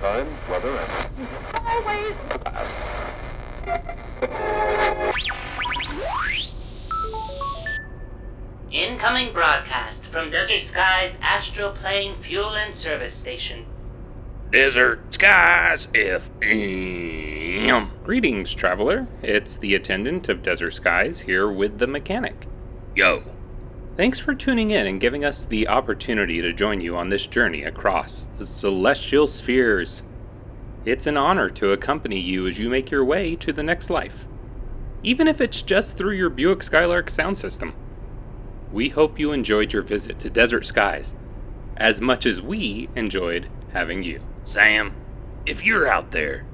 time, weather, and Highways. Incoming broadcast from Desert Skies Astral Plane Fuel and Service Station. Desert Skies FM. Greetings, traveler. It's the attendant of Desert Skies here with the mechanic. Yo. Thanks for tuning in and giving us the opportunity to join you on this journey across the celestial spheres. It's an honor to accompany you as you make your way to the next life, even if it's just through your Buick Skylark sound system. We hope you enjoyed your visit to Desert Skies as much as we enjoyed having you. Sam, if you're out there,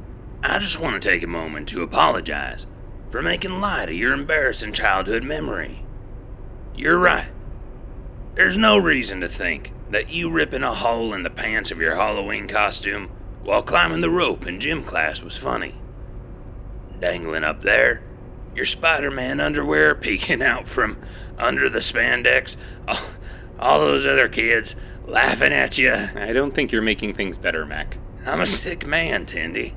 I just want to take a moment to apologize for making light of your embarrassing childhood memory. You're right. There's no reason to think that you ripping a hole in the pants of your Halloween costume while climbing the rope in gym class was funny. Dangling up there, your Spider Man underwear peeking out from under the spandex, all, all those other kids laughing at you. I don't think you're making things better, Mac. I'm a sick man, Tindy.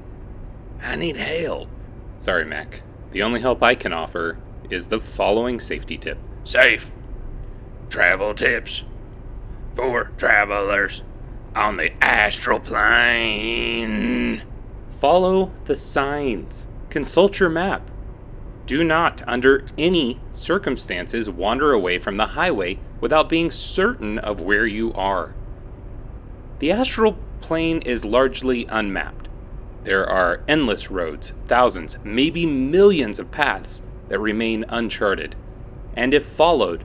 I need help. Sorry, Mac. The only help I can offer is the following safety tip. Safe. Travel tips for travelers on the astral plane. Follow the signs. Consult your map. Do not, under any circumstances, wander away from the highway without being certain of where you are. The astral plane is largely unmapped. There are endless roads, thousands, maybe millions of paths that remain uncharted, and if followed,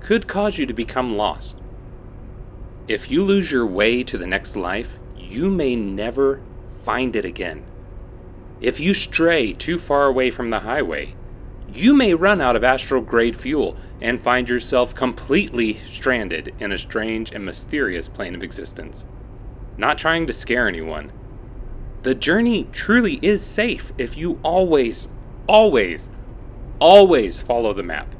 could cause you to become lost. If you lose your way to the next life, you may never find it again. If you stray too far away from the highway, you may run out of astral grade fuel and find yourself completely stranded in a strange and mysterious plane of existence. Not trying to scare anyone. The journey truly is safe if you always, always, always follow the map.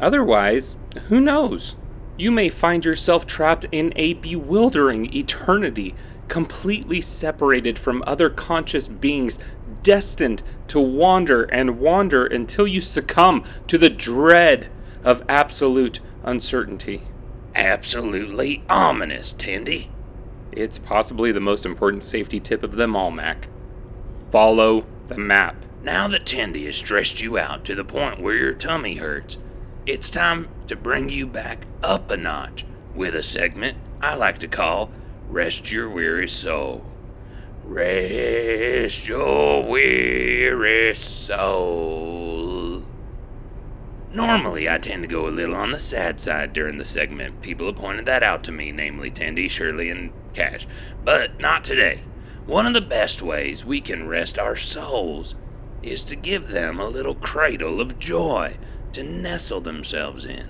Otherwise, who knows? You may find yourself trapped in a bewildering eternity, completely separated from other conscious beings, destined to wander and wander until you succumb to the dread of absolute uncertainty. Absolutely ominous, Tindy. It's possibly the most important safety tip of them all, Mac. Follow the map. Now that Tindy has stressed you out to the point where your tummy hurts, it's time to bring you back up a notch with a segment I like to call Rest Your Weary Soul. Rest your weary soul. Normally, I tend to go a little on the sad side during the segment. People have pointed that out to me, namely Tandy, Shirley, and Cash. But not today. One of the best ways we can rest our souls is to give them a little cradle of joy to nestle themselves in.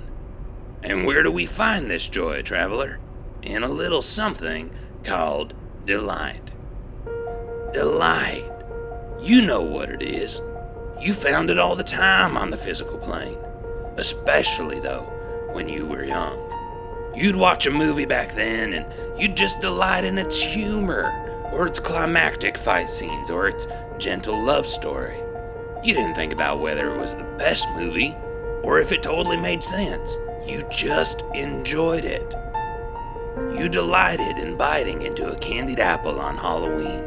And where do we find this joy, traveler? In a little something called delight. Delight. You know what it is. You found it all the time on the physical plane. Especially, though, when you were young. You'd watch a movie back then and you'd just delight in its humor, or its climactic fight scenes, or its gentle love story. You didn't think about whether it was the best movie or if it totally made sense. You just enjoyed it. You delighted in biting into a candied apple on Halloween.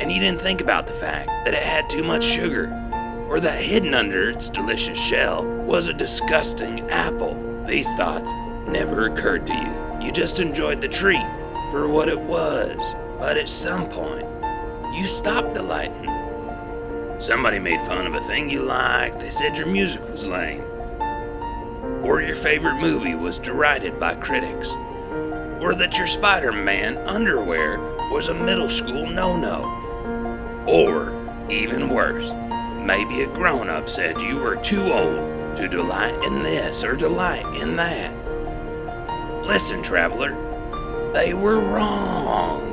And you didn't think about the fact that it had too much sugar, or that hidden under its delicious shell was a disgusting apple. These thoughts never occurred to you. You just enjoyed the treat for what it was. But at some point, you stopped delighting. Somebody made fun of a thing you liked, they said your music was lame, or your favorite movie was derided by critics, or that your Spider Man underwear was a middle school no no, or even worse, maybe a grown up said you were too old to delight in this or delight in that. Listen, traveler, they were wrong.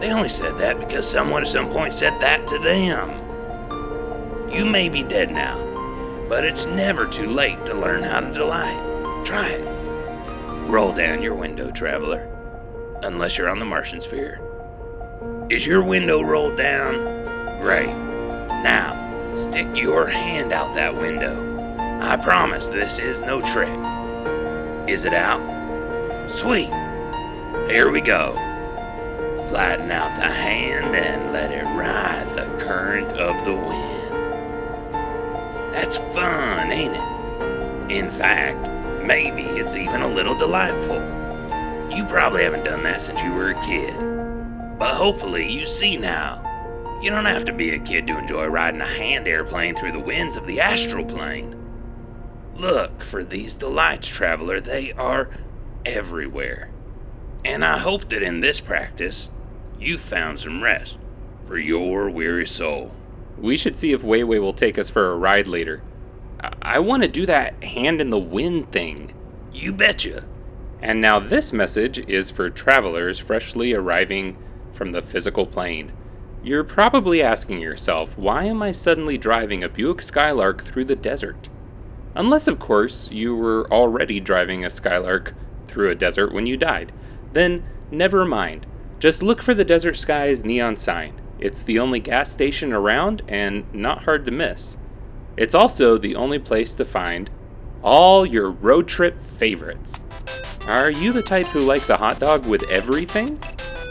They only said that because someone at some point said that to them. You may be dead now, but it's never too late to learn how to delight. Try it. Roll down your window, traveler. Unless you're on the Martian sphere. Is your window rolled down? Great. Now, stick your hand out that window. I promise this is no trick. Is it out? Sweet. Here we go. Flatten out the hand and let it ride the current of the wind. That's fun, ain't it? In fact, maybe it's even a little delightful. You probably haven't done that since you were a kid. But hopefully you see now. You don't have to be a kid to enjoy riding a hand airplane through the winds of the astral plane. Look for these delights, traveler. They are everywhere. And I hope that in this practice, you found some rest for your weary soul. We should see if Weiwei will take us for a ride later. I, I want to do that hand in the wind thing. You betcha. And now this message is for travelers freshly arriving from the physical plane. You're probably asking yourself, why am I suddenly driving a Buick Skylark through the desert? Unless, of course, you were already driving a Skylark through a desert when you died. Then, never mind. Just look for the Desert Skies neon sign. It's the only gas station around and not hard to miss. It's also the only place to find all your road trip favorites. Are you the type who likes a hot dog with everything?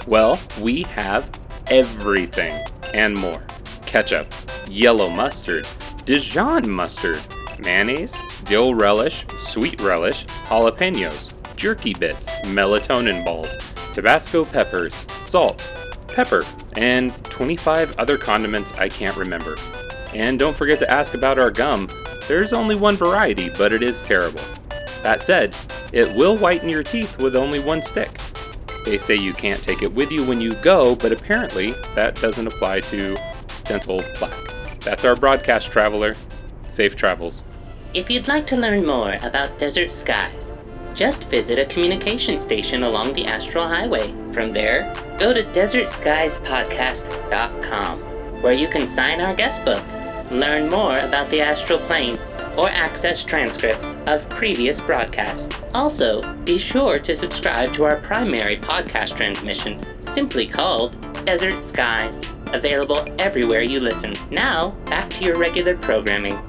Well, we have everything and more ketchup, yellow mustard, Dijon mustard, mayonnaise, dill relish, sweet relish, jalapenos, jerky bits, melatonin balls, Tabasco peppers, salt, pepper, and 25 other condiments I can't remember. And don't forget to ask about our gum. There's only one variety, but it is terrible. That said, it will whiten your teeth with only one stick. They say you can't take it with you when you go, but apparently that doesn't apply to dental plaque. That's our broadcast traveler. Safe travels. If you'd like to learn more about desert skies, just visit a communication station along the Astral Highway. From there, go to desertskiespodcast.com, where you can sign our guest book, learn more about the astral plane, or access transcripts of previous broadcasts. Also, be sure to subscribe to our primary podcast transmission, simply called Desert Skies, available everywhere you listen. Now, back to your regular programming.